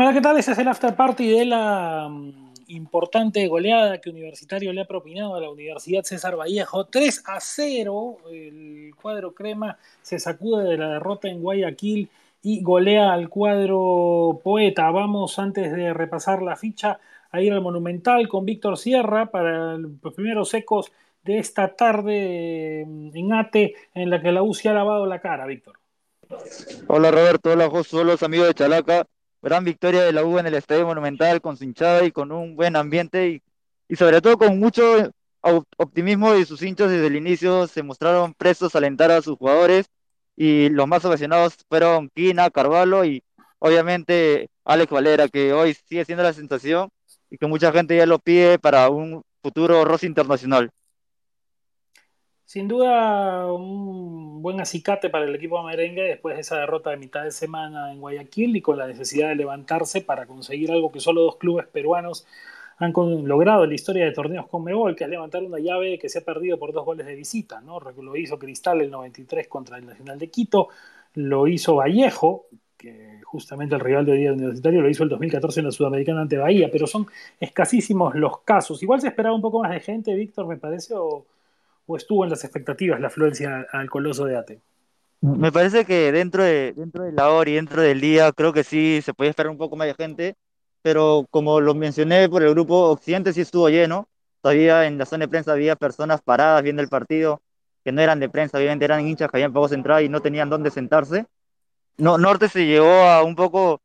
Hola, ¿qué tal? Ese es el after party de la mm, importante goleada que Universitario le ha propinado a la Universidad César Vallejo. 3 a 0. El cuadro crema se sacude de la derrota en Guayaquil y golea al cuadro poeta. Vamos antes de repasar la ficha a ir al Monumental con Víctor Sierra para los primeros ecos de esta tarde mm, en ATE en la que la U se ha lavado la cara, Víctor. Hola Roberto, hola José, hola los amigos de Chalaca. Gran victoria de la U en el Estadio Monumental con su hinchada y con un buen ambiente y, y sobre todo con mucho optimismo de sus hinchas desde el inicio. Se mostraron prestos a alentar a sus jugadores y los más ovacionados fueron Quina, Carvalho y obviamente Alex Valera, que hoy sigue siendo la sensación y que mucha gente ya lo pide para un futuro Rossi internacional. Sin duda, un buen acicate para el equipo merengue después de esa derrota de mitad de semana en Guayaquil y con la necesidad de levantarse para conseguir algo que solo dos clubes peruanos han logrado en la historia de torneos con Mebol, que es levantar una llave que se ha perdido por dos goles de visita. ¿no? Lo hizo Cristal el 93 contra el Nacional de Quito, lo hizo Vallejo, que justamente el rival de día universitario lo hizo el 2014 en la Sudamericana ante Bahía, pero son escasísimos los casos. Igual se esperaba un poco más de gente, Víctor, me parece, o o estuvo en las expectativas la afluencia al Coloso de Ate? Me parece que dentro de, dentro de la y dentro del día creo que sí se podía esperar un poco más de gente, pero como lo mencioné por el grupo Occidente sí estuvo lleno, todavía en la zona de prensa había personas paradas viendo el partido que no eran de prensa, obviamente eran hinchas que habían pocos entradas y no tenían dónde sentarse. No, Norte se llegó a un poco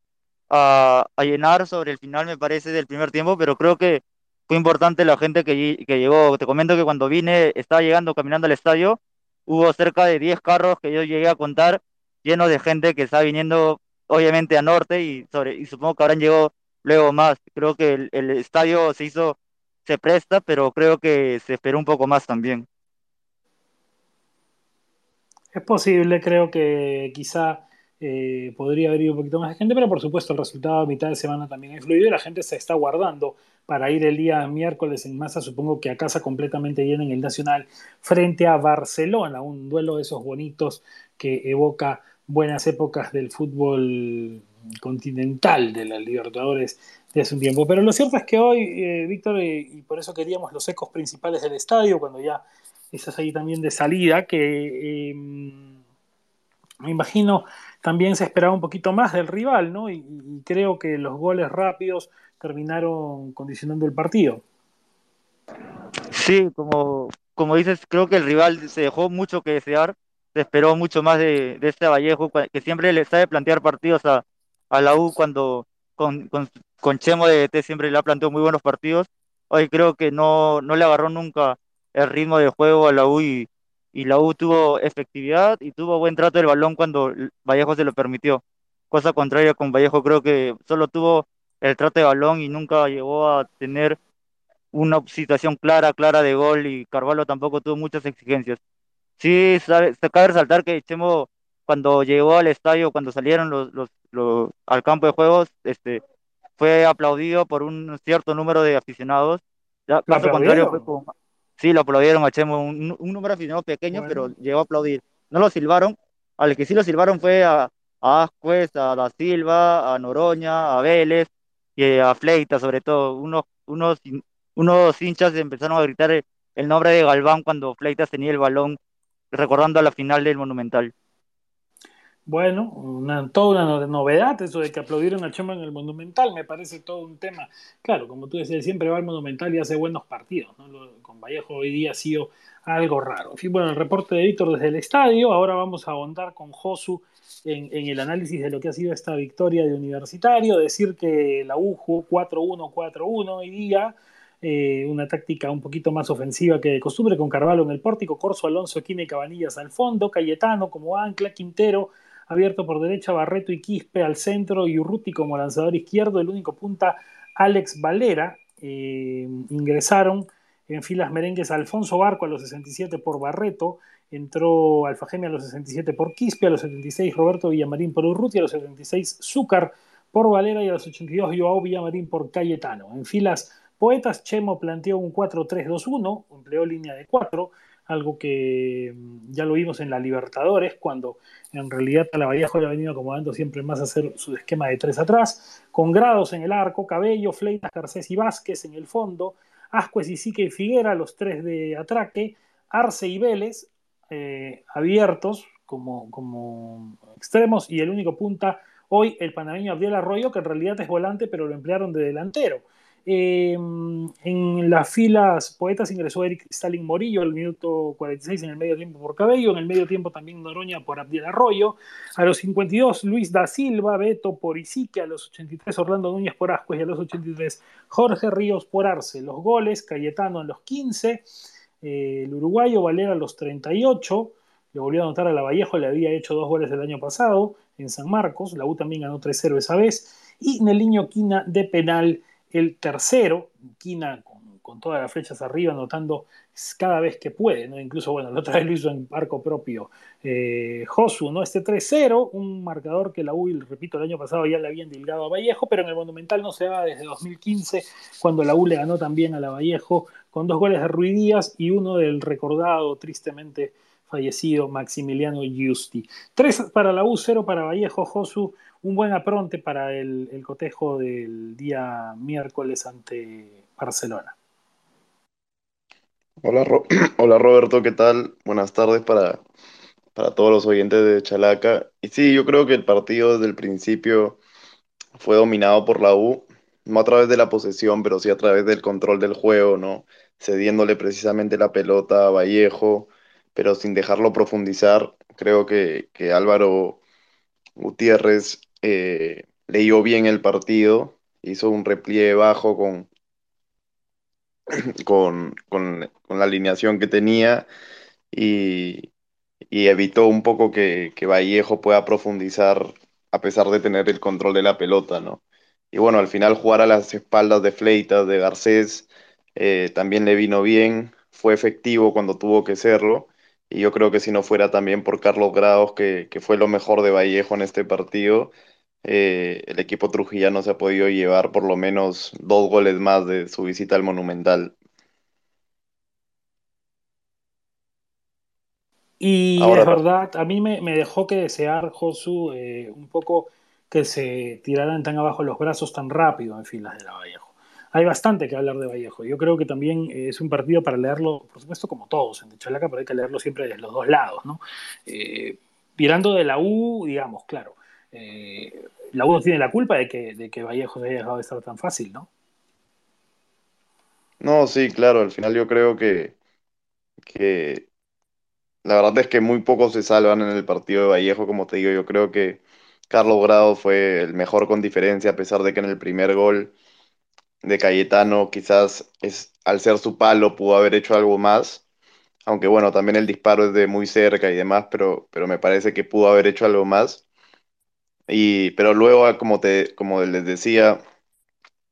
a llenar sobre el final, me parece, del primer tiempo, pero creo que fue importante la gente que, llegó. Te comento que cuando vine, estaba llegando caminando al estadio, hubo cerca de 10 carros que yo llegué a contar, llenos de gente que estaba viniendo, obviamente, a norte y, sobre, y supongo que habrán llegado luego más. Creo que el, el estadio se hizo, se presta, pero creo que se esperó un poco más también. Es posible, creo que quizá eh, podría haber ido un poquito más de gente, pero por supuesto el resultado a mitad de semana también ha influido y la gente se está guardando para ir el día miércoles en masa, supongo que a casa completamente llena en el Nacional, frente a Barcelona, un duelo de esos bonitos que evoca buenas épocas del fútbol continental de las Libertadores de hace un tiempo. Pero lo cierto es que hoy, eh, Víctor, y por eso queríamos los ecos principales del estadio, cuando ya estás ahí también de salida, que eh, me imagino también se esperaba un poquito más del rival, ¿no? Y, creo que los goles rápidos terminaron condicionando el partido. Sí, como, como dices, creo que el rival se dejó mucho que desear, se esperó mucho más de, este Vallejo, que siempre le sabe plantear partidos a, a la U cuando con, con, Chemo de T siempre le ha planteado muy buenos partidos. Hoy creo que no, no le agarró nunca el ritmo de juego a la U y, y la U tuvo efectividad y tuvo buen trato del balón cuando Vallejo se lo permitió. Cosa contraria con Vallejo, creo que solo tuvo el trato de balón y nunca llegó a tener una situación clara, clara de gol y Carvalho tampoco tuvo muchas exigencias. Sí, sabe, se cabe resaltar que Chemo cuando llegó al estadio, cuando salieron los, los, al campo de juegos, este, fue aplaudido por un cierto número de aficionados. Ya, caso contrario fue con, Sí, lo aplaudieron a Chemo, un, un número aficionado pequeño, pero llegó a aplaudir. No lo silbaron, al que sí lo silbaron fue a, a Ascuez, a Da Silva, a Noroña, a Vélez y a Fleita, sobre todo. Unos, unos, unos hinchas empezaron a gritar el, nombre de Galván cuando Fleitas tenía el balón, recordando a la final del Monumental. Bueno, una, toda una novedad eso de que aplaudieron a Chema en el Monumental, me parece todo un tema. Claro, como tú decías, siempre va al Monumental y hace buenos partidos. ¿no? con Vallejo hoy día ha sido algo raro. Bueno, el reporte de Víctor desde el estadio. Ahora vamos a ahondar con Josu en, el análisis de lo que ha sido esta victoria de Universitario. Decir que la U jugó 4-1-4-1 hoy día. Eh, una táctica un poquito más ofensiva que de costumbre, con Carvalho en el pórtico, Corso, Alonso, Aquino y Cabanillas al fondo, Cayetano como ancla, Quintero abierto por derecha, Barreto y Quispe al centro y Urruti como lanzador izquierdo, el único punta Alex Valera. Eh, ingresaron en filas merengues Alfonso Barco a los 67 por Barreto, entró Alfajeme a los 67 por Quispe, a los 76 Roberto Villamarín por Urruti, a los 76 Zúcar por Valera y a los 82 Joao Villamarín por Cayetano. En filas Poetas, Chemo planteó un 4-3-2-1, empleó línea de 4, algo que mm, ya lo vimos en la Libertadores, cuando en realidad la Vallejo le ha venido acomodando siempre más a hacer su esquema de tres atrás, con grados en el arco, Cabello, Fleitas, Garcés y Vázquez en el fondo, Ascuez y Sique y Figuera, los tres de atraque, Arce y Vélez, eh, abiertos como, como extremos, y el único punta hoy el panameño Abdiel Arroyo, que en realidad es volante, pero lo emplearon de delantero. Eh, en las filas Poetas ingresó Eric Stalin Morillo al minuto 46 en el medio tiempo por Cabello, en el medio tiempo también Noroña por Abdiel Arroyo, a los 52 Luis da Silva, Beto por Isique, a los 83 Orlando Núñez por Ascuez y a los 83 Jorge Ríos por Arce. Los goles, Cayetano a los 15, eh, el uruguayo Valera a los 38, le volvió a anotar a la Vallejo, le había hecho dos goles el año pasado en San Marcos, la U también ganó 3-0 esa vez, y Neliño Quina de penal el tercero, Quina con, todas las flechas arriba, anotando cada vez que puede, ¿no? incluso, bueno, la otra vez lo hizo en arco propio eh, Josu, ¿no? Este 3-0, un marcador que la U, repito, el año pasado ya le habían dilgado a Vallejo, pero en el Monumental no se va desde 2015, cuando la U le ganó también a la Vallejo, con dos goles de Ruidías y uno del recordado, tristemente fallecido Maximiliano Giusti. Tres para la U, cero para Vallejo, Josu, un buen apronte para el, cotejo del día miércoles ante Barcelona. Hola, Hola Roberto, ¿qué tal? Buenas tardes para, para todos los oyentes de Chalaca. Y sí, yo creo que el partido desde el principio fue dominado por la U, no a través de la posesión, pero sí a través del control del juego, ¿no? Cediéndole precisamente la pelota a Vallejo, pero sin dejarlo profundizar. Creo que, que Álvaro Gutiérrez eh, leyó bien el partido, hizo un repliegue bajo con, con, con, la alineación que tenía y, evitó un poco que, Vallejo pueda profundizar a pesar de tener el control de la pelota, ¿no? Y bueno, al final jugar a las espaldas de Fleitas, de Garcés, eh, también le vino bien, fue efectivo cuando tuvo que serlo. Y yo creo que si no fuera también por Carlos Grados, que fue lo mejor de Vallejo en este partido, eh, el equipo trujillano se ha podido llevar por lo menos dos goles más de su visita al Monumental. Y es verdad, a mí me, dejó que desear, Josu, eh, un poco que se tiraran tan abajo los brazos tan rápido en filas de la Vallejo. Hay bastante que hablar de Vallejo. Yo creo que también es un partido para leerlo, por supuesto, como todos en Chalaca, pero hay que leerlo siempre de los dos lados, ¿no? Eh, tirando de la U, digamos, claro eh, la U tiene la culpa de que, de que haya dejado de estar tan fácil, ¿no? No, sí, claro, al final yo creo que, que la verdad es que muy pocos se salvan en el partido de Vallejo, como te digo, yo creo que Carlos Grado fue el mejor con diferencia, a pesar de que en el primer gol de Cayetano quizás es, al ser su palo pudo haber hecho algo más, aunque bueno, también el disparo es de muy cerca y demás, pero, pero me parece que pudo haber hecho algo más. Y, pero luego, como, te, como les decía,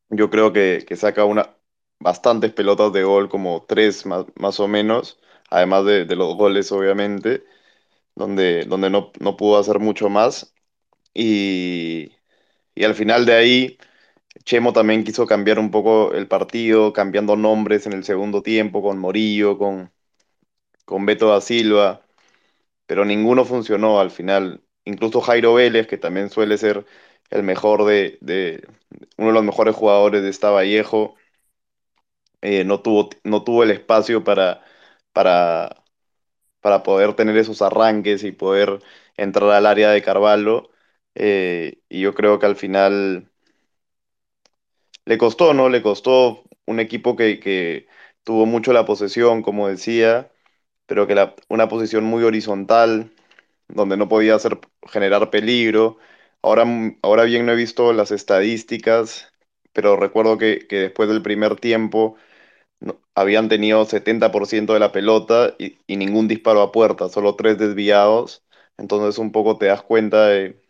yo creo que, que saca una, bastantes pelotas de gol, como tres más, más o menos, además de, de, los goles, obviamente, donde, donde no, no pudo hacer mucho más. Y, y al final de ahí, Chemo también quiso cambiar un poco el partido, cambiando nombres en el segundo tiempo, con Morillo, con, con Beto da Silva, pero ninguno funcionó al final incluso Jairo Vélez, que también suele ser el mejor de, uno de los mejores jugadores de esta Vallejo, eh, no, tuvo, no tuvo el espacio para, para, para poder tener esos arranques y poder entrar al área de Carvalho. Eh, y yo creo que al final le costó, ¿no? Le costó un equipo que, que tuvo mucho la posesión, como decía, pero que una posición muy horizontal, donde no podía hacer, generar peligro. Ahora, ahora bien no he visto las estadísticas, pero recuerdo que, que después del primer tiempo habían tenido 70% de la pelota y, y, ningún disparo a puerta, solo tres desviados. Entonces un poco te das cuenta de,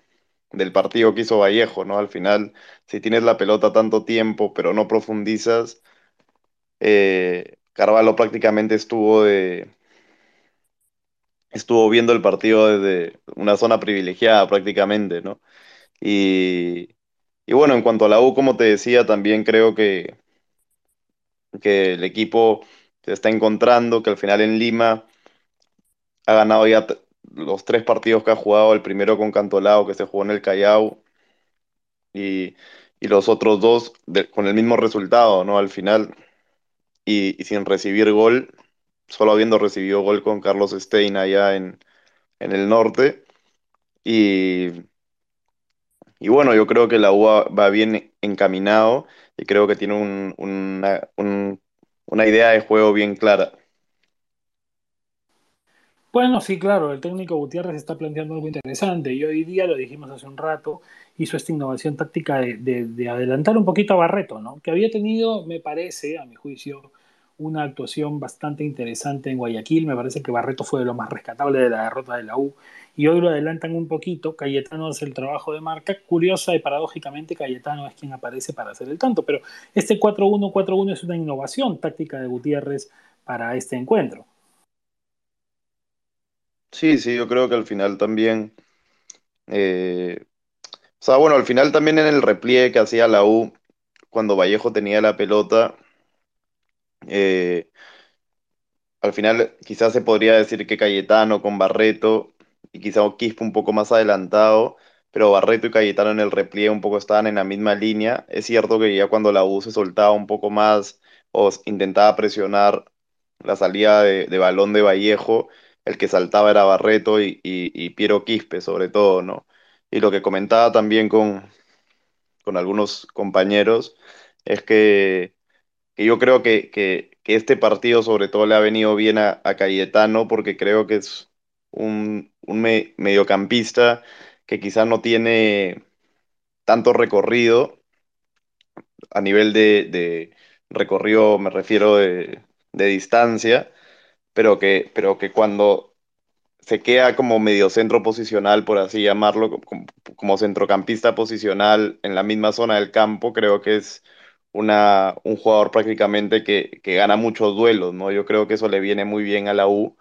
del partido que hizo Vallejo, ¿no? Al final, si tienes la pelota tanto tiempo, pero no profundizas, eh, Carvalho prácticamente estuvo de, estuvo viendo el partido desde una zona privilegiada prácticamente, ¿no? Y, bueno, en cuanto a la U, como te decía, también creo que, que el equipo se está encontrando, que al final en Lima ha ganado ya los tres partidos que ha jugado, el primero con Cantolao que se jugó en el Callao y, y los otros dos con el mismo resultado, ¿no? Al final y, y, sin recibir gol, solo habiendo recibido gol con Carlos Stein allá en, en el norte. Y, y bueno, yo creo que la U va bien encaminado y creo que tiene un, una, un, una idea de juego bien clara. Bueno, sí, claro, el técnico Gutiérrez está planteando algo interesante y hoy día, lo dijimos hace un rato, hizo esta innovación táctica de, de, de, adelantar un poquito a Barreto, ¿no? Que había tenido, me parece, a mi juicio, una actuación bastante interesante en Guayaquil. Me parece que Barreto fue de lo más rescatable de la derrota de la U y hoy lo adelantan un poquito. Cayetano hace el trabajo de marca. Curiosa y paradójicamente, Cayetano es quien aparece para hacer el tanto, pero este 4-1-4-1 es una innovación táctica de Gutiérrez para este encuentro. Sí, sí, yo creo que al final también. Eh, o sea, bueno, al final también en el repliegue que hacía la U, cuando Vallejo tenía la pelota, eh, al final quizás se podría decir que Cayetano con Barreto y quizá Quispe un poco más adelantado, pero Barreto y Cayetano en el repliegue un poco estaban en la misma línea. Es cierto que ya cuando la U se soltaba un poco más o intentaba presionar la salida de, balón de Vallejo, el que saltaba era Barreto y, y, y, Piero Quispe sobre todo, ¿no? Y lo que comentaba también con, con algunos compañeros es que, que yo creo que, que, este partido sobre todo le ha venido bien a, a Cayetano porque creo que es un, un me, mediocampista que quizás no tiene tanto recorrido a nivel de, de recorrido, me refiero de, de distancia, pero que, pero que cuando se queda como mediocentro posicional, por así llamarlo, como, como, centrocampista posicional en la misma zona del campo, creo que es una, un jugador prácticamente que, que, gana muchos duelos, ¿no? Yo creo que eso le viene muy bien a la U,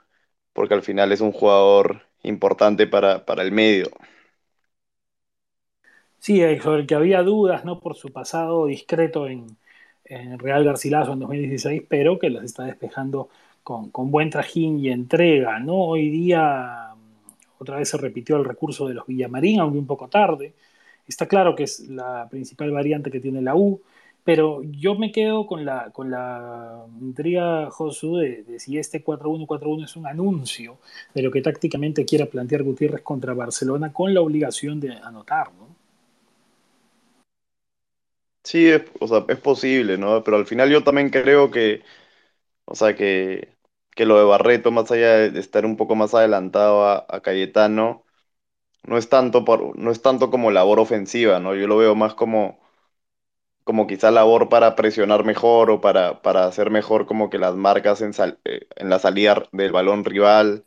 porque al final es un jugador importante para, para el medio. Sí, sobre el que había dudas, ¿no? Por su pasado discreto en, en Real Garcilaso en 2016, pero que las está despejando con, con, buen trajín y entrega, ¿no? Hoy día otra vez se repitió el recurso de los Villamarín, aunque un poco tarde. Está claro que es la principal variante que tiene la U, pero yo me quedo con la, con la intriga, Josu, de, si este 4-1-4-1 es un anuncio de lo que tácticamente quiera plantear Gutiérrez contra Barcelona con la obligación de anotar, ¿no? Sí, es, o sea, es posible, ¿no? Pero al final yo también creo que, o sea, que, que lo de Barreto, más allá de estar un poco más adelantado a, a Cayetano, no es tanto por, no es tanto como labor ofensiva, ¿no? Yo lo veo más como, como quizá labor para presionar mejor o para, para hacer mejor como que las marcas en, sal, eh, en la salida del balón rival.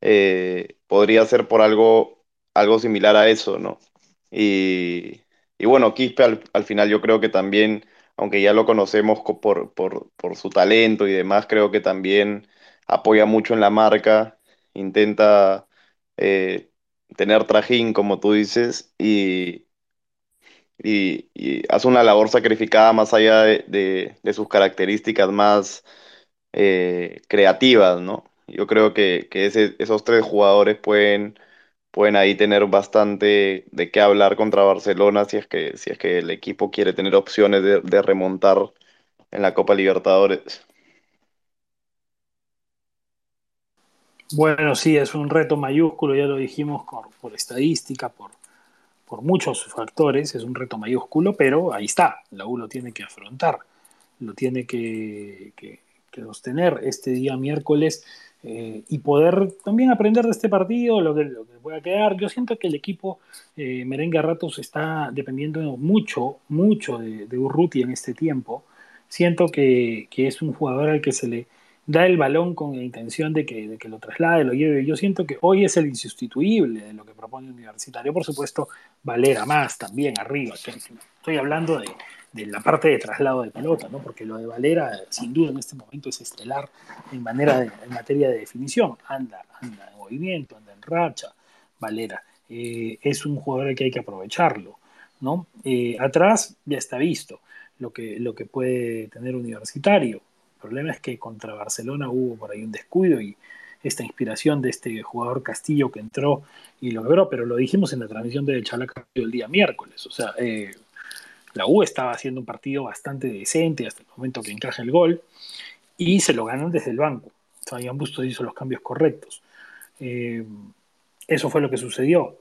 Eh, podría ser por algo, algo similar a eso, ¿no? Y, y bueno, Quispe al, al, final yo creo que también, aunque ya lo conocemos por, por, por su talento y demás, creo que también apoya mucho en la marca, intenta eh, tener trajín, como tú dices, y, y, hace una labor sacrificada más allá de, de, sus características más eh, creativas, ¿no? Yo creo que, que esos tres jugadores pueden, pueden ahí tener bastante de qué hablar contra Barcelona si es que, si es que el equipo quiere tener opciones de, de remontar en la Copa Libertadores. Bueno, sí, es un reto mayúsculo, ya lo dijimos por, por estadística, por, por muchos factores, es un reto mayúsculo, pero ahí está, la U lo tiene que afrontar, lo tiene que, que, sostener este día miércoles eh, y poder también aprender de este partido, lo que, lo que pueda quedar. Yo siento que el equipo eh, merengue ratos está dependiendo mucho, mucho de, de Urruti en este tiempo. Siento que, que es un jugador al que se le da el balón con la intención de que, de que, lo traslade, lo lleve. Yo siento que hoy es el insustituible de lo que propone Universitario. Por supuesto, Valera más también arriba. Estoy hablando de, de, la parte de traslado de pelota, ¿no? porque lo de Valera, sin duda, en este momento es estelar en, manera en materia de definición. Anda, anda en movimiento, anda en racha, Valera. Eh, es un jugador que hay que aprovecharlo. ¿no? Eh, atrás ya está visto lo que, lo que puede tener Universitario problema es que contra Barcelona hubo por ahí un descuido y, esta inspiración de este jugador Castillo que entró y lo logró, pero lo dijimos en la transmisión de Chalaca el día miércoles. O sea, eh, la U estaba haciendo un partido bastante decente hasta el momento que encaja el gol y se lo ganan desde el banco. Fabián Bustos hizo los cambios correctos. Eh, eso fue lo que sucedió.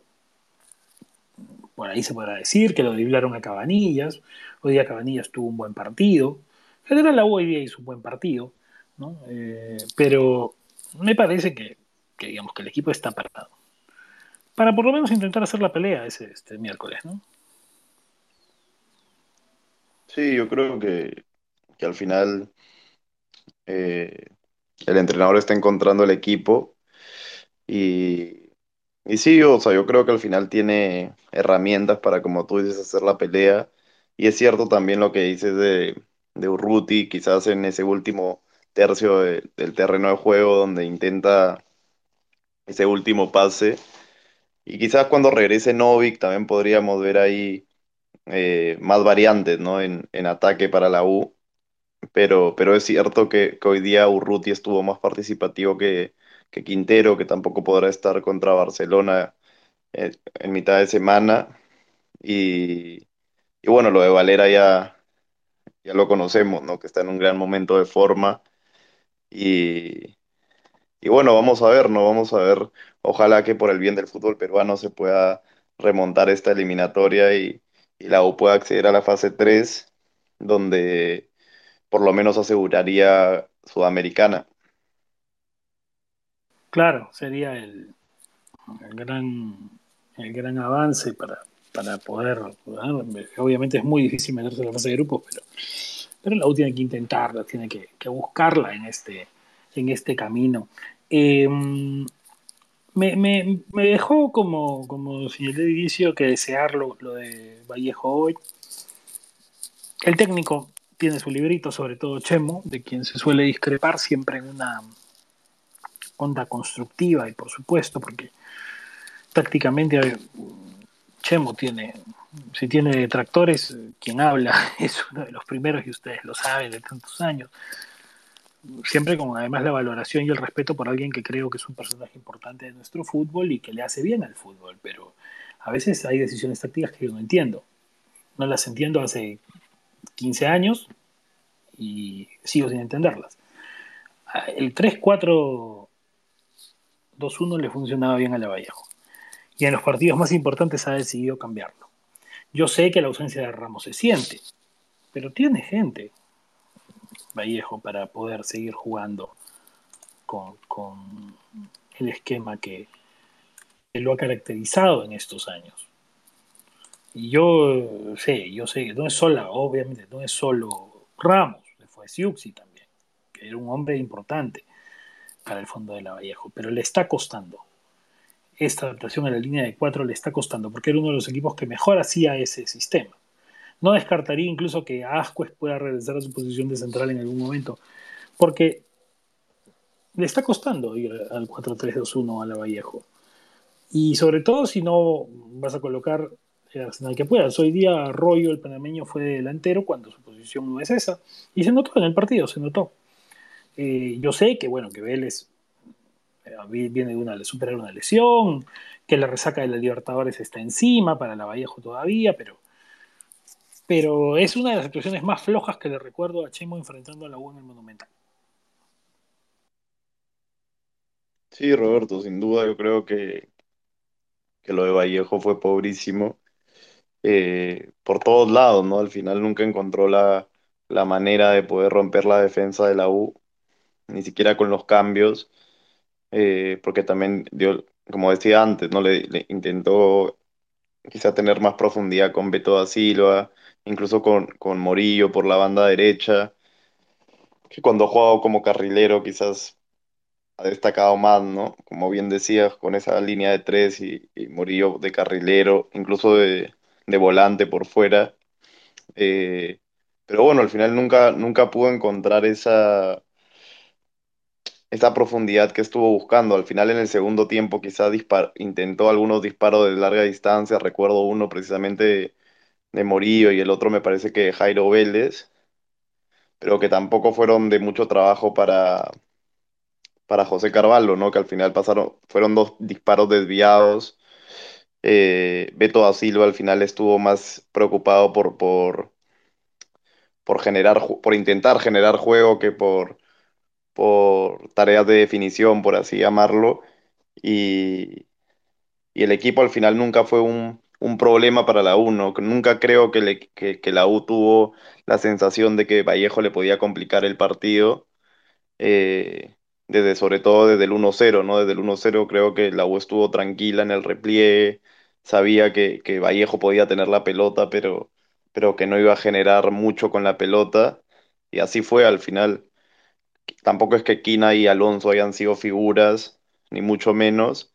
Por ahí se podrá decir que lo driblaron a Cabanillas. Hoy día Cabanillas tuvo un buen partido. En general la hoy día hizo un buen partido. Eh, pero me parece que, digamos que el equipo está parado. Para por lo menos intentar hacer la pelea ese este miércoles, ¿no? Sí, yo creo que, al final eh, el entrenador está encontrando el equipo y, y sí, o sea, yo creo que al final tiene herramientas para, como tú dices, hacer la pelea. Y es cierto también lo que dices de, de Urruti, quizás en ese último tercio del terreno de juego donde intenta ese último pase. Y quizás cuando regrese Novik también podríamos ver ahí eh, más variantes ¿no? en, ataque para la U. Pero, pero es cierto que, hoy día Urruti estuvo más participativo que, Quintero, que tampoco podrá estar contra Barcelona eh, en mitad de semana. Y, y, bueno, lo de Valera ya, ya lo conocemos, ¿no? que está en un gran momento de forma. Y, y bueno, vamos a ver, ¿no? Vamos a ver. Ojalá que por el bien del fútbol peruano se pueda remontar esta eliminatoria y, y la U pueda acceder a la fase 3, donde por lo menos aseguraría Sudamericana. Claro, sería el, gran, el gran avance para, para poder. Obviamente es muy difícil meterse en la fase de grupos, pero, pero la U tiene que intentarla, tiene que, buscarla en este, en este camino. Em, me, dejó como, como señalé de inicio que desear lo, de Vallejo hoy. El técnico tiene su librito, sobre todo Chemo, de quien se suele discrepar siempre en una onda constructiva y por supuesto, porque tácticamente Chemo tiene, si tiene detractores, quien habla es uno de los primeros y ustedes lo saben de tantos años siempre con además la valoración y el respeto por alguien que creo que es un personaje importante de nuestro fútbol y que le hace bien al fútbol, pero a veces hay decisiones tácticas que yo no entiendo. No las entiendo hace 15 años y sigo sin entenderlas. El 3-4-2-1 le funcionaba bien a la Vallejo y en los partidos más importantes ha decidido cambiarlo. Yo sé que la ausencia de Ramos se siente, pero tiene gente. Vallejo para poder seguir jugando con, el esquema que, lo ha caracterizado en estos años. Y yo sé, yo sé, no es solo, obviamente, no es solo Ramos, fue Siuxi también, que era un hombre importante para el fondo de la Vallejo, pero le está costando. Esta adaptación a la línea de cuatro le está costando, porque era uno de los equipos que mejor hacía ese sistema. No descartaría incluso que Ascuez pueda regresar a su posición de central en algún momento, porque le está costando ir al 4-3-2-1 a la Vallejo. Y sobre todo si no vas a colocar el arsenal que puedas. Hoy día Arroyo, el panameño, fue delantero cuando su posición no es esa. Y se notó en el partido, se notó. Eh, yo sé que, bueno, que Vélez viene de una, superar una lesión, que la resaca de la Libertadores está encima para la Vallejo todavía, pero pero es una de las actuaciones más flojas que le recuerdo a Chemo enfrentando a la U en el Monumental. Sí, Roberto, sin duda yo creo que, que lo de Vallejo fue pobrísimo eh, por todos lados, ¿no? Al final nunca encontró la, manera de poder romper la defensa de la U, ni siquiera con los cambios, eh, porque también, como decía antes, ¿no? Le, intentó quizá tener más profundidad con Beto da Silva, incluso con, con Morillo por la banda derecha, que cuando ha jugado como carrilero quizás ha destacado más, ¿no? Como bien decías, con esa línea de tres y, Morillo de carrilero, incluso de, volante por fuera. Eh, pero bueno, al final nunca, nunca pudo encontrar esa, esa profundidad que estuvo buscando. Al final en el segundo tiempo quizás intentó algunos disparos de larga distancia, recuerdo uno precisamente de Morillo y el otro me parece que Jairo Vélez, pero que tampoco fueron de mucho trabajo para, para José Carvalho, ¿no? Que al final pasaron, fueron dos disparos desviados. Eh, Beto da Silva al final estuvo más preocupado por, por, por generar, por intentar generar juego que por, por tareas de definición, por así llamarlo. Y, y el equipo al final nunca fue un, un problema para la U. Nunca creo que, la U tuvo la sensación de que Vallejo le podía complicar el partido, eh, desde, sobre todo desde el uno cero ¿no? Desde el uno cero creo que la U estuvo tranquila en el repliegue, sabía que, que Vallejo podía tener la pelota, pero, pero que no iba a generar mucho con la pelota, y así fue al final. Tampoco es que Quina y Alonso hayan sido figuras, ni mucho menos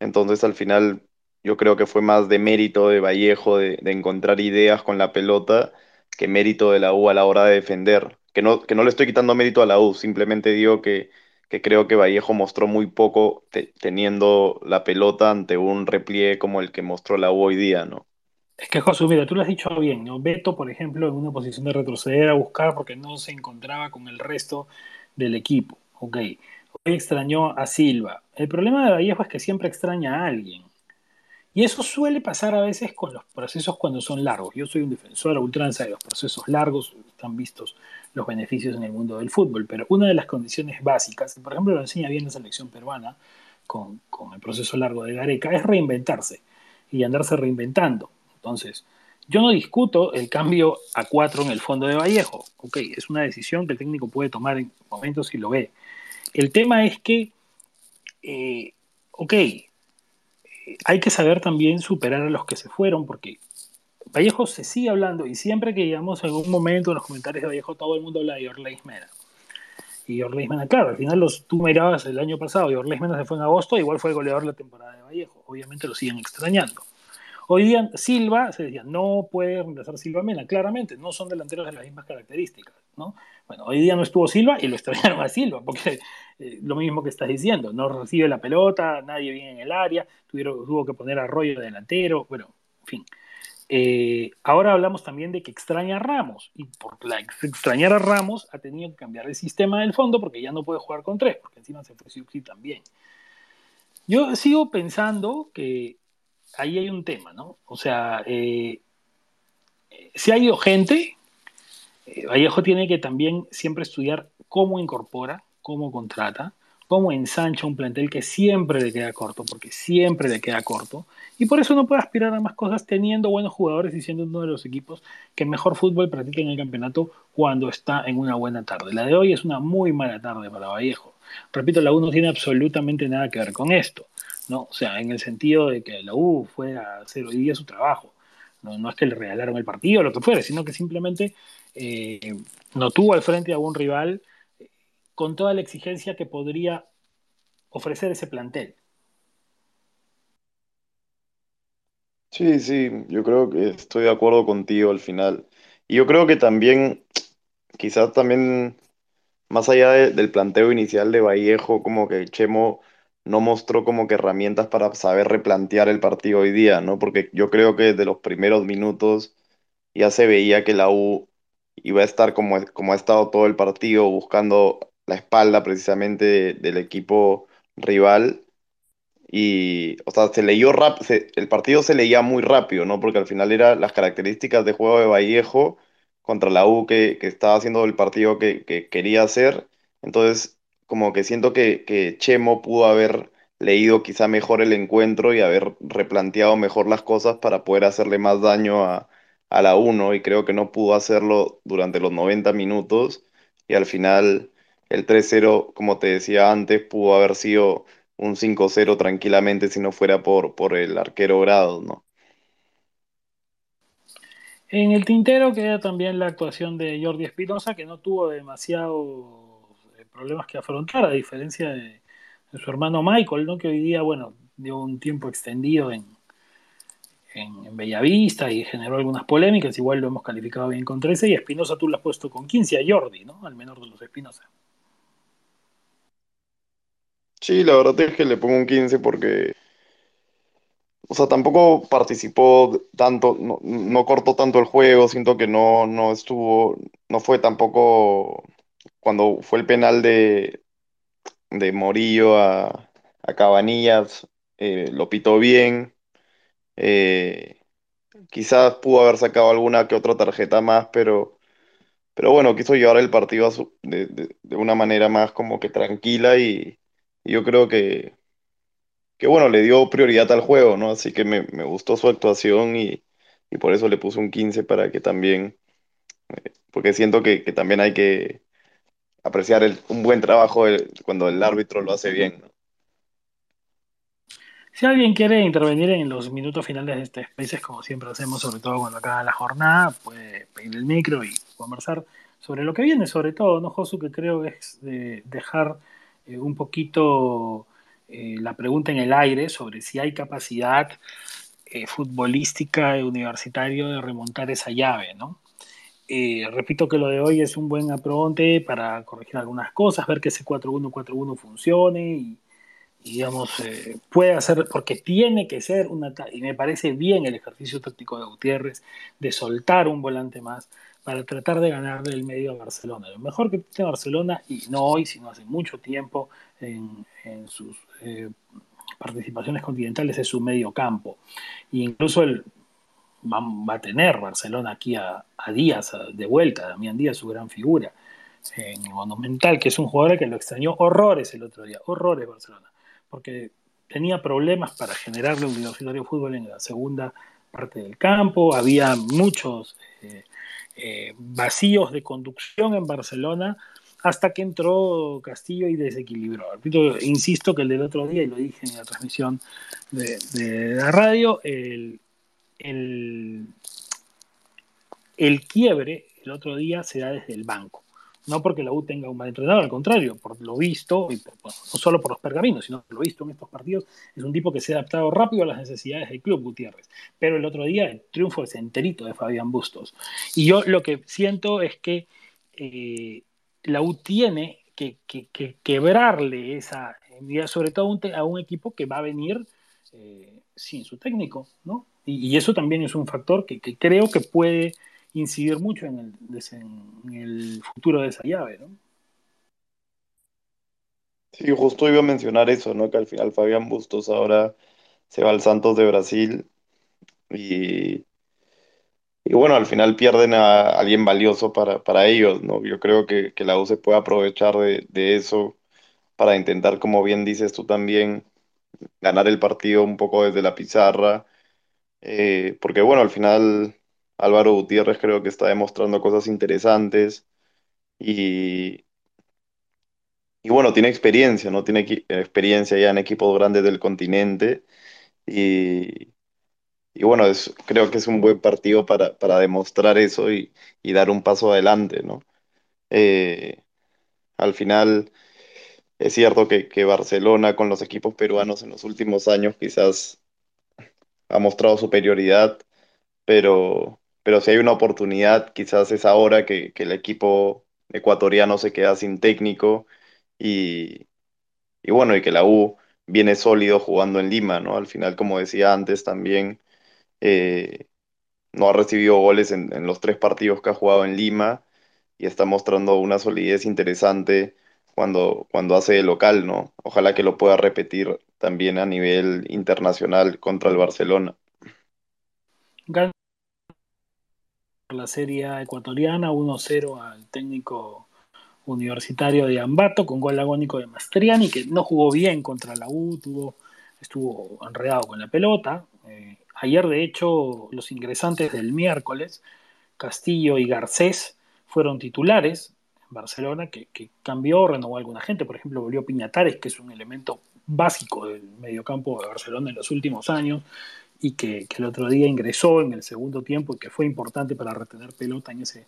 entonces al final yo creo que fue más de mérito de Vallejo de, encontrar ideas con la pelota que mérito de la U a la hora de defender. Que no, que no le estoy quitando mérito a la U, simplemente digo que, que creo que Vallejo mostró muy poco te- teniendo la pelota ante un repliegue como el que mostró la U hoy día, ¿no? Es que, Josu, mira, tú lo has dicho bien, ¿no? Beto, por ejemplo, en una posición de retroceder a buscar porque no se encontraba con el resto del equipo. Ok. Hoy extrañó a Silva. El problema de Vallejo es que siempre extraña a alguien. Y eso suele pasar a veces con los procesos cuando son largos. Yo soy un defensor a ultranza de los procesos largos, están vistos los beneficios en el mundo del fútbol, pero una de las condiciones básicas, por ejemplo lo enseña bien la selección peruana con, con el proceso largo de Gareca, es reinventarse y andarse reinventando. Entonces, yo no discuto el cambio a cuatro en el fondo de Vallejo. Ok, es una decisión que el técnico puede tomar en momentos si lo ve. El tema es que, eh, ok, hay que saber también superar a los que se fueron, porque Vallejo se sigue hablando y siempre que llegamos a algún momento en los comentarios de Vallejo, todo el mundo habla de Orleis Mena. Y Orleis Mena, claro, al final los, tú mirabas el año pasado y Orleis Mena se fue en agosto, igual fue el goleador la temporada de Vallejo. Obviamente lo siguen extrañando. Hoy día Silva, se decía, no puede reemplazar Silva Mena, claramente, no son delanteros de las mismas características, ¿no? Bueno, hoy día no estuvo Silva y lo extrañaron a Silva, porque eh, lo mismo que estás diciendo, no recibe la pelota, nadie viene en el área, tuvieron, tuvo que poner a Arroyo de delantero, bueno, en fin. Eh, ahora hablamos también de que extraña a Ramos, y por la extrañar a Ramos ha tenido que cambiar el sistema del fondo porque ya no puede jugar con tres, porque encima se fue Siuxi también. Yo sigo pensando que ahí hay un tema, ¿no? O sea, eh, si ha ido gente, eh, Vallejo tiene que también siempre estudiar cómo incorpora, cómo contrata, cómo ensancha un plantel que siempre le queda corto, porque siempre le queda corto, y por eso no puede aspirar a más cosas teniendo buenos jugadores y siendo uno de los equipos que mejor fútbol practica en el campeonato cuando está en una buena tarde. La de hoy es una muy mala tarde para Vallejo. Repito, la U no tiene absolutamente nada que ver con esto. ¿No? O sea, en el sentido de que la U fue a hacer hoy día su trabajo. No, no es que le regalaron el partido o lo que fuera, sino que simplemente eh, no tuvo al frente a un rival eh, con toda la exigencia que podría ofrecer ese plantel. Sí, sí, yo creo que estoy de acuerdo contigo al final. Y yo creo que también, quizás también, más allá de- del planteo inicial de Vallejo, como que Chemo no mostró como que herramientas para saber replantear el partido hoy día, ¿no? Porque yo creo que desde los primeros minutos ya se veía que la U iba a estar como, como ha estado todo el partido, buscando la espalda precisamente de- del equipo rival y, o sea, se leyó rap, el partido se leía muy rápido, ¿no? Porque al final eran las características de juego de Vallejo contra la U que, que estaba haciendo el partido que, que quería hacer. Entonces, como que siento que, que Chemo pudo haber leído quizá mejor el encuentro y haber replanteado mejor las cosas para poder hacerle más daño a, a la U, ¿no? Y creo que no pudo hacerlo durante los 90 minutos y al final el 3-0, como te decía antes, pudo haber sido un 5-0 tranquilamente si no fuera por, por el arquero Grado, ¿no? En el tintero queda también la actuación de Jordi Espinosa, que no tuvo demasiados eh, problemas que afrontar, a diferencia de, su hermano Michael, ¿no? que hoy día, bueno, dio un tiempo extendido en, en, en, Bellavista y generó algunas polémicas, igual lo hemos calificado bien con 13, y Espinosa tú lo has puesto con 15 a Jordi, ¿no? Al menor de los Espinosa. Sí, la verdad es que le pongo un 15 porque, o sea, tampoco participó tanto, no, no cortó tanto el juego, siento que no, no estuvo, no fue tampoco cuando fue el penal de, de Morillo a, a Cabanillas, eh, lo pitó bien. Eh, quizás pudo haber sacado alguna que otra tarjeta más, pero, pero bueno, quiso llevar el partido de, de- de una manera más como que tranquila y, yo creo que, que bueno, le dio prioridad al juego, ¿no? Así que me, me gustó su actuación y, y por eso le puse un 15 para que también, porque siento que, que también hay que apreciar el- un buen trabajo el- cuando el árbitro lo hace bien. Si alguien quiere intervenir en los minutos finales de este Spaces, como siempre hacemos, sobre todo cuando acaba la jornada, puede pedir el micro y conversar sobre lo que viene, sobre todo, ¿no, Josu? Que creo que es de dejar eh, un poquito eh, la pregunta en el aire sobre si hay capacidad eh, futbolística universitario de remontar esa llave, ¿no? Eh, repito que lo de hoy es un buen apronte para corregir algunas cosas, ver que ese 4-1-4-1 funcione y, digamos, eh, puede hacer, porque tiene que ser una, y me parece bien el ejercicio táctico de Gutiérrez, de soltar un volante más para tratar de ganarle el medio a Barcelona. Lo mejor que tiene Barcelona, y no hoy, sino hace mucho tiempo en, en sus eh, participaciones continentales, es su medio campo. E incluso el, va, a tener Barcelona aquí a, a Díaz de vuelta, Damián Díaz, su gran figura en Monumental, que es un jugador que lo extrañó horrores el otro día, horrores Barcelona porque tenía problemas para generarle un universitario fútbol en la segunda parte del campo, había muchos eh, eh, vacíos de conducción en Barcelona hasta que entró Castillo y desequilibró. Repito, insisto que el del otro día, y lo dije en la transmisión de la radio, el, el, el quiebre el otro día se da desde el banco no porque la U tenga un mal entrenador, al contrario, por lo visto, y no solo por los pergaminos, sino por lo visto en estos partidos, es un tipo que se ha adaptado rápido a las necesidades del club, Gutiérrez. Pero el otro día el triunfo es enterito de Fabián Bustos. Y yo lo que siento es que eh, la U tiene que, que, que, quebrarle esa, sobre todo a un, a un, equipo que va a venir eh, sin su técnico, ¿no? Y, y, eso también es un factor que, creo que puede incidir mucho en el, futuro de esa llave, ¿no? Sí, justo iba a mencionar eso, ¿no? Que al final Fabián Bustos ahora se va al Santos de Brasil y, y bueno, al final pierden a alguien valioso para, para ellos, ¿no? Yo creo que, que la U se puede aprovechar de, de, eso para intentar, como bien dices tú también, ganar el partido un poco desde la pizarra, eh, porque bueno, al final Álvaro Gutiérrez creo que está demostrando cosas interesantes y, y bueno, tiene experiencia, ¿no? Tiene experiencia ya en equipos grandes del continente y, y bueno, es, creo que es un buen partido para, para demostrar eso y, y, dar un paso adelante, ¿no? Eh, al final es cierto que, que Barcelona con los equipos peruanos en los últimos años quizás ha mostrado superioridad, pero, pero si hay una oportunidad, quizás es ahora que, que el equipo ecuatoriano se queda sin técnico y, y, bueno, y que la U viene sólido jugando en Lima, ¿no? Al final, como decía antes, también eh, no ha recibido goles en, en, los tres partidos que ha jugado en Lima y está mostrando una solidez interesante cuando, cuando hace de local, ¿no? Ojalá que lo pueda repetir también a nivel internacional contra el Barcelona. Gana la serie ecuatoriana 1-0 al técnico universitario de Ambato con gol agónico de Mastriani, que no jugó bien contra la U, tuvo, estuvo enredado con la pelota. Eh, ayer, de hecho, los ingresantes del miércoles, Castillo y Garcés, fueron titulares en Barcelona, que, que cambió, renovó a alguna gente. Por ejemplo, volvió Piñatares, que es un elemento básico del mediocampo de Barcelona en los últimos años y que, el otro día ingresó en el segundo tiempo y que fue importante para retener pelota en ese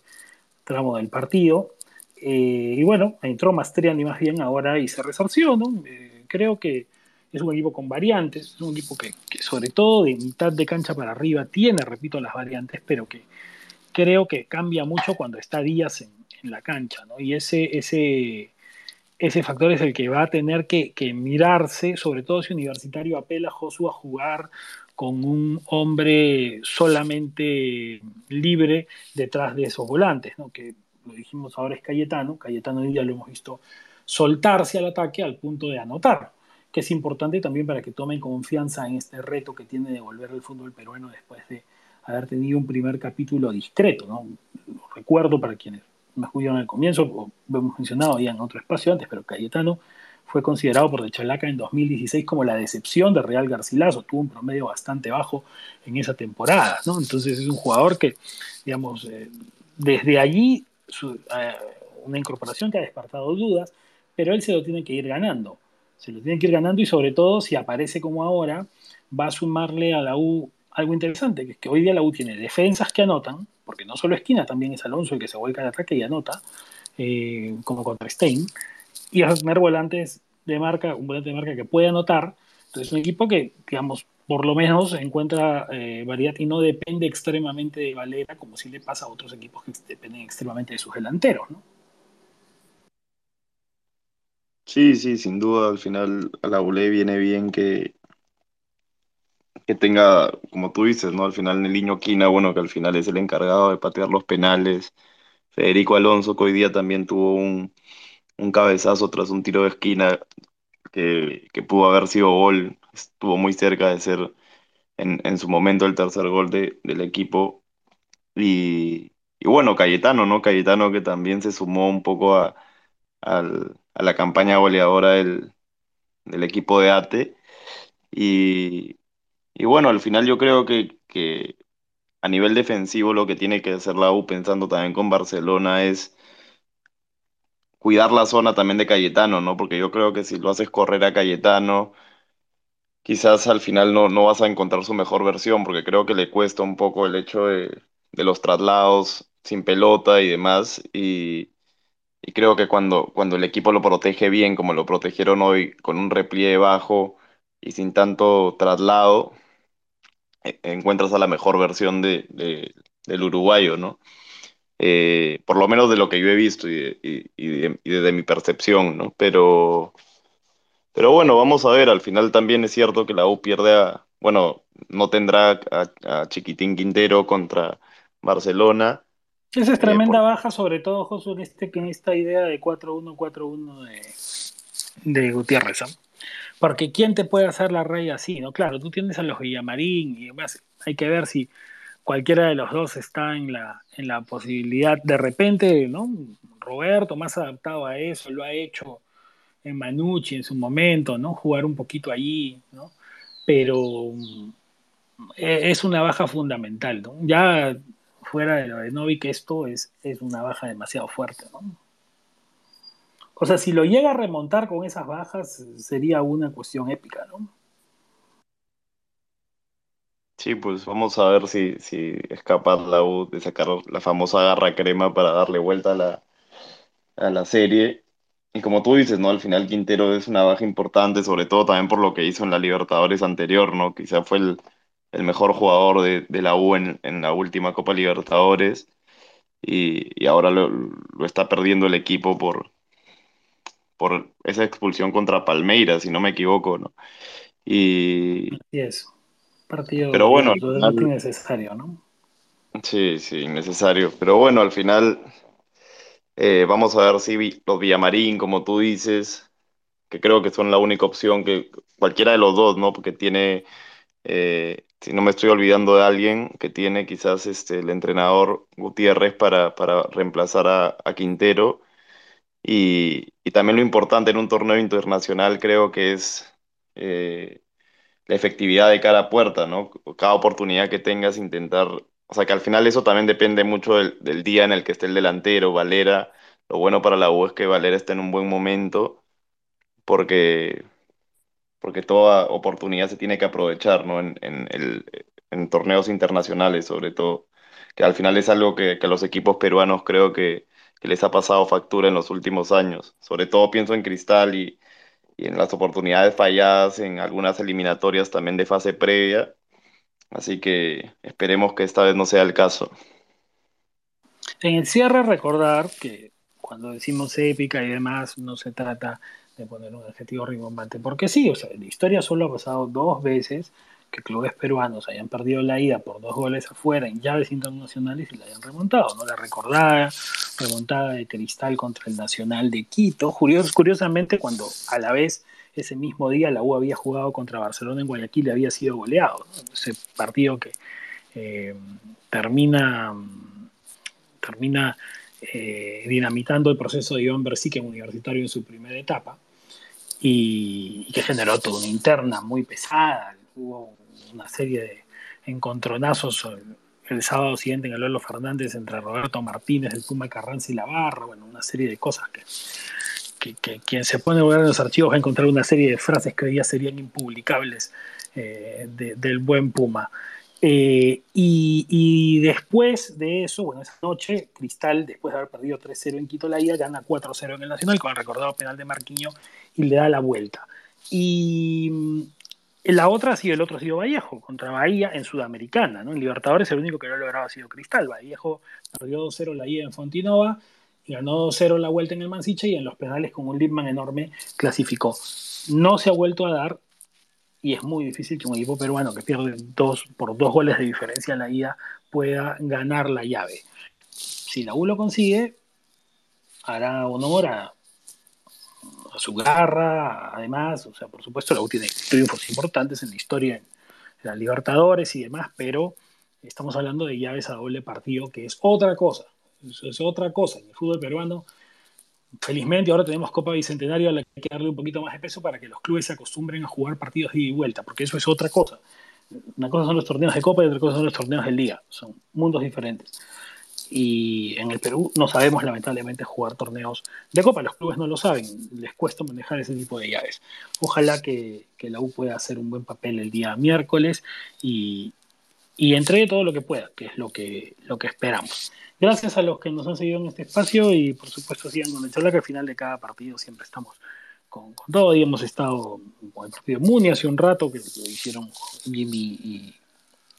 tramo del partido. Eh, y bueno, entró Mastriani más bien ahora y se resarció, ¿no? Eh, creo que es un equipo con variantes, es un equipo que, que, sobre todo de mitad de cancha para arriba tiene, repito, las variantes, pero que creo que cambia mucho cuando está Díaz en, en la cancha, ¿no? Y ese, ese, ese factor es el que va a tener que, mirarse, sobre todo si Universitario apela a Josu a jugar con un hombre solamente libre detrás de esos volantes, ¿no? que lo dijimos ahora es Cayetano, Cayetano hoy día lo hemos visto soltarse al ataque al punto de anotar, que es importante también para que tomen confianza en este reto que tiene de volver al fútbol peruano después de haber tenido un primer capítulo discreto. ¿no? recuerdo para quienes me escucharon al comienzo, o hemos mencionado ya en otro espacio antes, pero Cayetano fue considerado por De Chalaca en 2016 como la decepción de Real Garcilaso, tuvo un promedio bastante bajo en esa temporada. Entonces es un jugador que, digamos, eh, desde allí, eh, una incorporación que ha despertado dudas, pero él se lo tiene que ir ganando, se lo tiene que ir ganando y sobre todo si aparece como ahora, va a sumarle a la U algo interesante, que es que hoy día la U tiene defensas que anotan, porque no solo esquina, también es Alonso el que se vuelca al ataque y anota, eh, como contra Stein, y a tener volantes de marca, un volante de marca que puede anotar. Entonces, un equipo que, digamos, por lo menos encuentra eh, variedad y no depende extremadamente de Valera, como si le pasa a otros equipos que dependen extremadamente de sus delanteros, ¿no? Sí, sí, sin duda, al final a la ULE viene bien que, que tenga, como tú dices, ¿no? Al final Neliño Quina, bueno, que al final es el encargado de patear los penales. Federico Alonso, que hoy día también tuvo un, un cabezazo tras un tiro de esquina que, que, pudo haber sido gol, estuvo muy cerca de ser en, en su momento el tercer gol de, del equipo. Y, y, bueno, Cayetano, ¿no? Cayetano que también se sumó un poco a, a la campaña goleadora del, del, equipo de ATE. Y, y bueno, al final yo creo que, que a nivel defensivo lo que tiene que hacer la U pensando también con Barcelona es cuidar la zona también de Cayetano, ¿no? Porque yo creo que si lo haces correr a Cayetano, quizás al final no, no vas a encontrar su mejor versión, porque creo que le cuesta un poco el hecho de, de los traslados sin pelota y demás. Y, y, creo que cuando, cuando el equipo lo protege bien, como lo protegieron hoy, con un repliegue bajo y sin tanto traslado, encuentras a la mejor versión de, de, del uruguayo, ¿no? eh, por lo menos de lo que yo he visto y, y, y, de, y, desde mi percepción, ¿no? Pero, pero bueno, vamos a ver, al final también es cierto que la U pierde a, bueno, no tendrá a, a Chiquitín Quintero contra Barcelona. Esa es tremenda eh, por... baja, sobre todo, Josu, en, este, en esta idea de 4-1-4-1 de, de Gutiérrez. Porque ¿quién te puede hacer la raya así? no Claro, tú tienes a los Villamarín y demás. Hay que ver si cualquiera de los dos está en la, en la posibilidad de repente, ¿no? Roberto, más adaptado a eso, lo ha hecho en Manucci en su momento, ¿no? Jugar un poquito allí, ¿no? Pero e, es una baja fundamental, ¿no? Ya fuera de lo de Novik, esto es, es una baja demasiado fuerte, ¿no? O sea, si lo llega a remontar con esas bajas, sería una cuestión épica, ¿no? Sí, pues vamos a ver si, si es capaz la U de sacar la famosa garra crema para darle vuelta a la, a la serie. Y como tú dices, ¿no? Al final Quintero es una baja importante, sobre todo también por lo que hizo en la Libertadores anterior, ¿no? Quizá fue el, el mejor jugador de, de, la U en, en, la última Copa Libertadores y, y ahora lo, lo, está perdiendo el equipo por, por esa expulsión contra Palmeiras, si no me equivoco, ¿no? Y... Así es partido pero bueno, final, innecesario, ¿no? Sí, sí, innecesario. Pero bueno, al final eh, vamos a ver si los Villamarín, como tú dices, que creo que son la única opción que cualquiera de los dos, ¿no? Porque tiene, eh, si no me estoy olvidando de alguien, que tiene quizás este, el entrenador Gutiérrez para, para reemplazar a, a Quintero. Y, y, también lo importante en un torneo internacional creo que es eh, la efectividad de cada puerta, ¿no? Cada oportunidad que tengas, intentar, o sea, que al final eso también depende mucho del, día en el que esté el delantero, Valera. Lo bueno para la U es que Valera está en un buen momento, porque, porque toda oportunidad se tiene que aprovechar, ¿no? En, en, torneos internacionales, sobre todo, que al final es algo que, que los equipos peruanos creo que, que les ha pasado factura en los últimos años. Sobre todo pienso en Cristal y y en las oportunidades falladas en algunas eliminatorias también de fase previa. Así que esperemos que esta vez no sea el caso. En el cierre recordar que cuando decimos épica y demás no se trata de poner un adjetivo rimbombante, porque sí, o sea, la historia solo ha pasado dos veces que clubes peruanos hayan perdido la ida por dos goles afuera en llaves internacionales y la hayan remontado, ¿no? La recordada remontada de Cristal contra el Nacional de Quito. curiosamente, cuando a la vez ese mismo día la U había jugado contra Barcelona en Guayaquil y había sido goleado. Ese partido que eh, termina, termina eh, dinamitando el proceso de Iván Bersique en universitario en su primera etapa y, que generó toda una interna muy pesada. Hubo una serie de encontronazos el, sábado siguiente en el Lolo Fernández entre Roberto Martínez, el Puma Carranza y la Barra, bueno, una serie de cosas que, que, quien se pone a ver en los archivos va a encontrar una serie de frases que hoy serían impublicables eh, del buen Puma. Eh, y, después de eso, bueno, esa noche, Cristal, después de haber perdido 3-0 en Quito la gana 4-0 en el Nacional con el recordado penal de Marquiño y le da la vuelta. Y la otra ha sido, el otro ha sido Vallejo, contra Bahía en Sudamericana, ¿no? En Libertadores el único que lo ha logrado ha sido Cristal. Vallejo perdió 2-0 la ida en Fontinova, ganó 2-0 la vuelta en el Mansiche y en los penales con un Lipman enorme clasificó. No se ha vuelto a dar y es muy difícil que un equipo peruano que pierde dos, por dos goles de diferencia en la ida pueda ganar la llave. Si la U lo consigue, hará honor a, a su garra, además, o sea, por supuesto la U tiene triunfos importantes en la historia en las Libertadores y demás, pero estamos hablando de llaves a doble partido, que es otra cosa, es otra cosa. En el fútbol peruano felizmente ahora tenemos Copa Bicentenario a la que hay que darle un poquito más de peso para que los clubes se acostumbren a jugar partidos de ida y vuelta, porque eso es otra cosa. Una cosa son los torneos de Copa y otra cosa son los torneos del día. Son mundos diferentes. Y en el Perú no sabemos lamentablemente jugar torneos de Copa. Los clubes no lo saben. Les cuesta manejar ese tipo de llaves. Ojalá que, que la U pueda hacer un buen papel el día miércoles y, y entregue todo lo que pueda, que es lo que, lo que esperamos. Gracias a los que nos han seguido en este espacio y por supuesto sigan con el charla que al final de cada partido siempre estamos con, todo y hemos estado con el partido Muni hace un rato que lo hicieron Jimmy y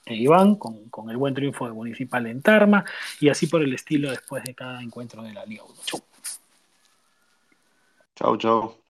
e Iván con, con, el buen triunfo de Municipal en Tarma y así por el estilo después de cada encuentro de la Liga 1. Chau, chau.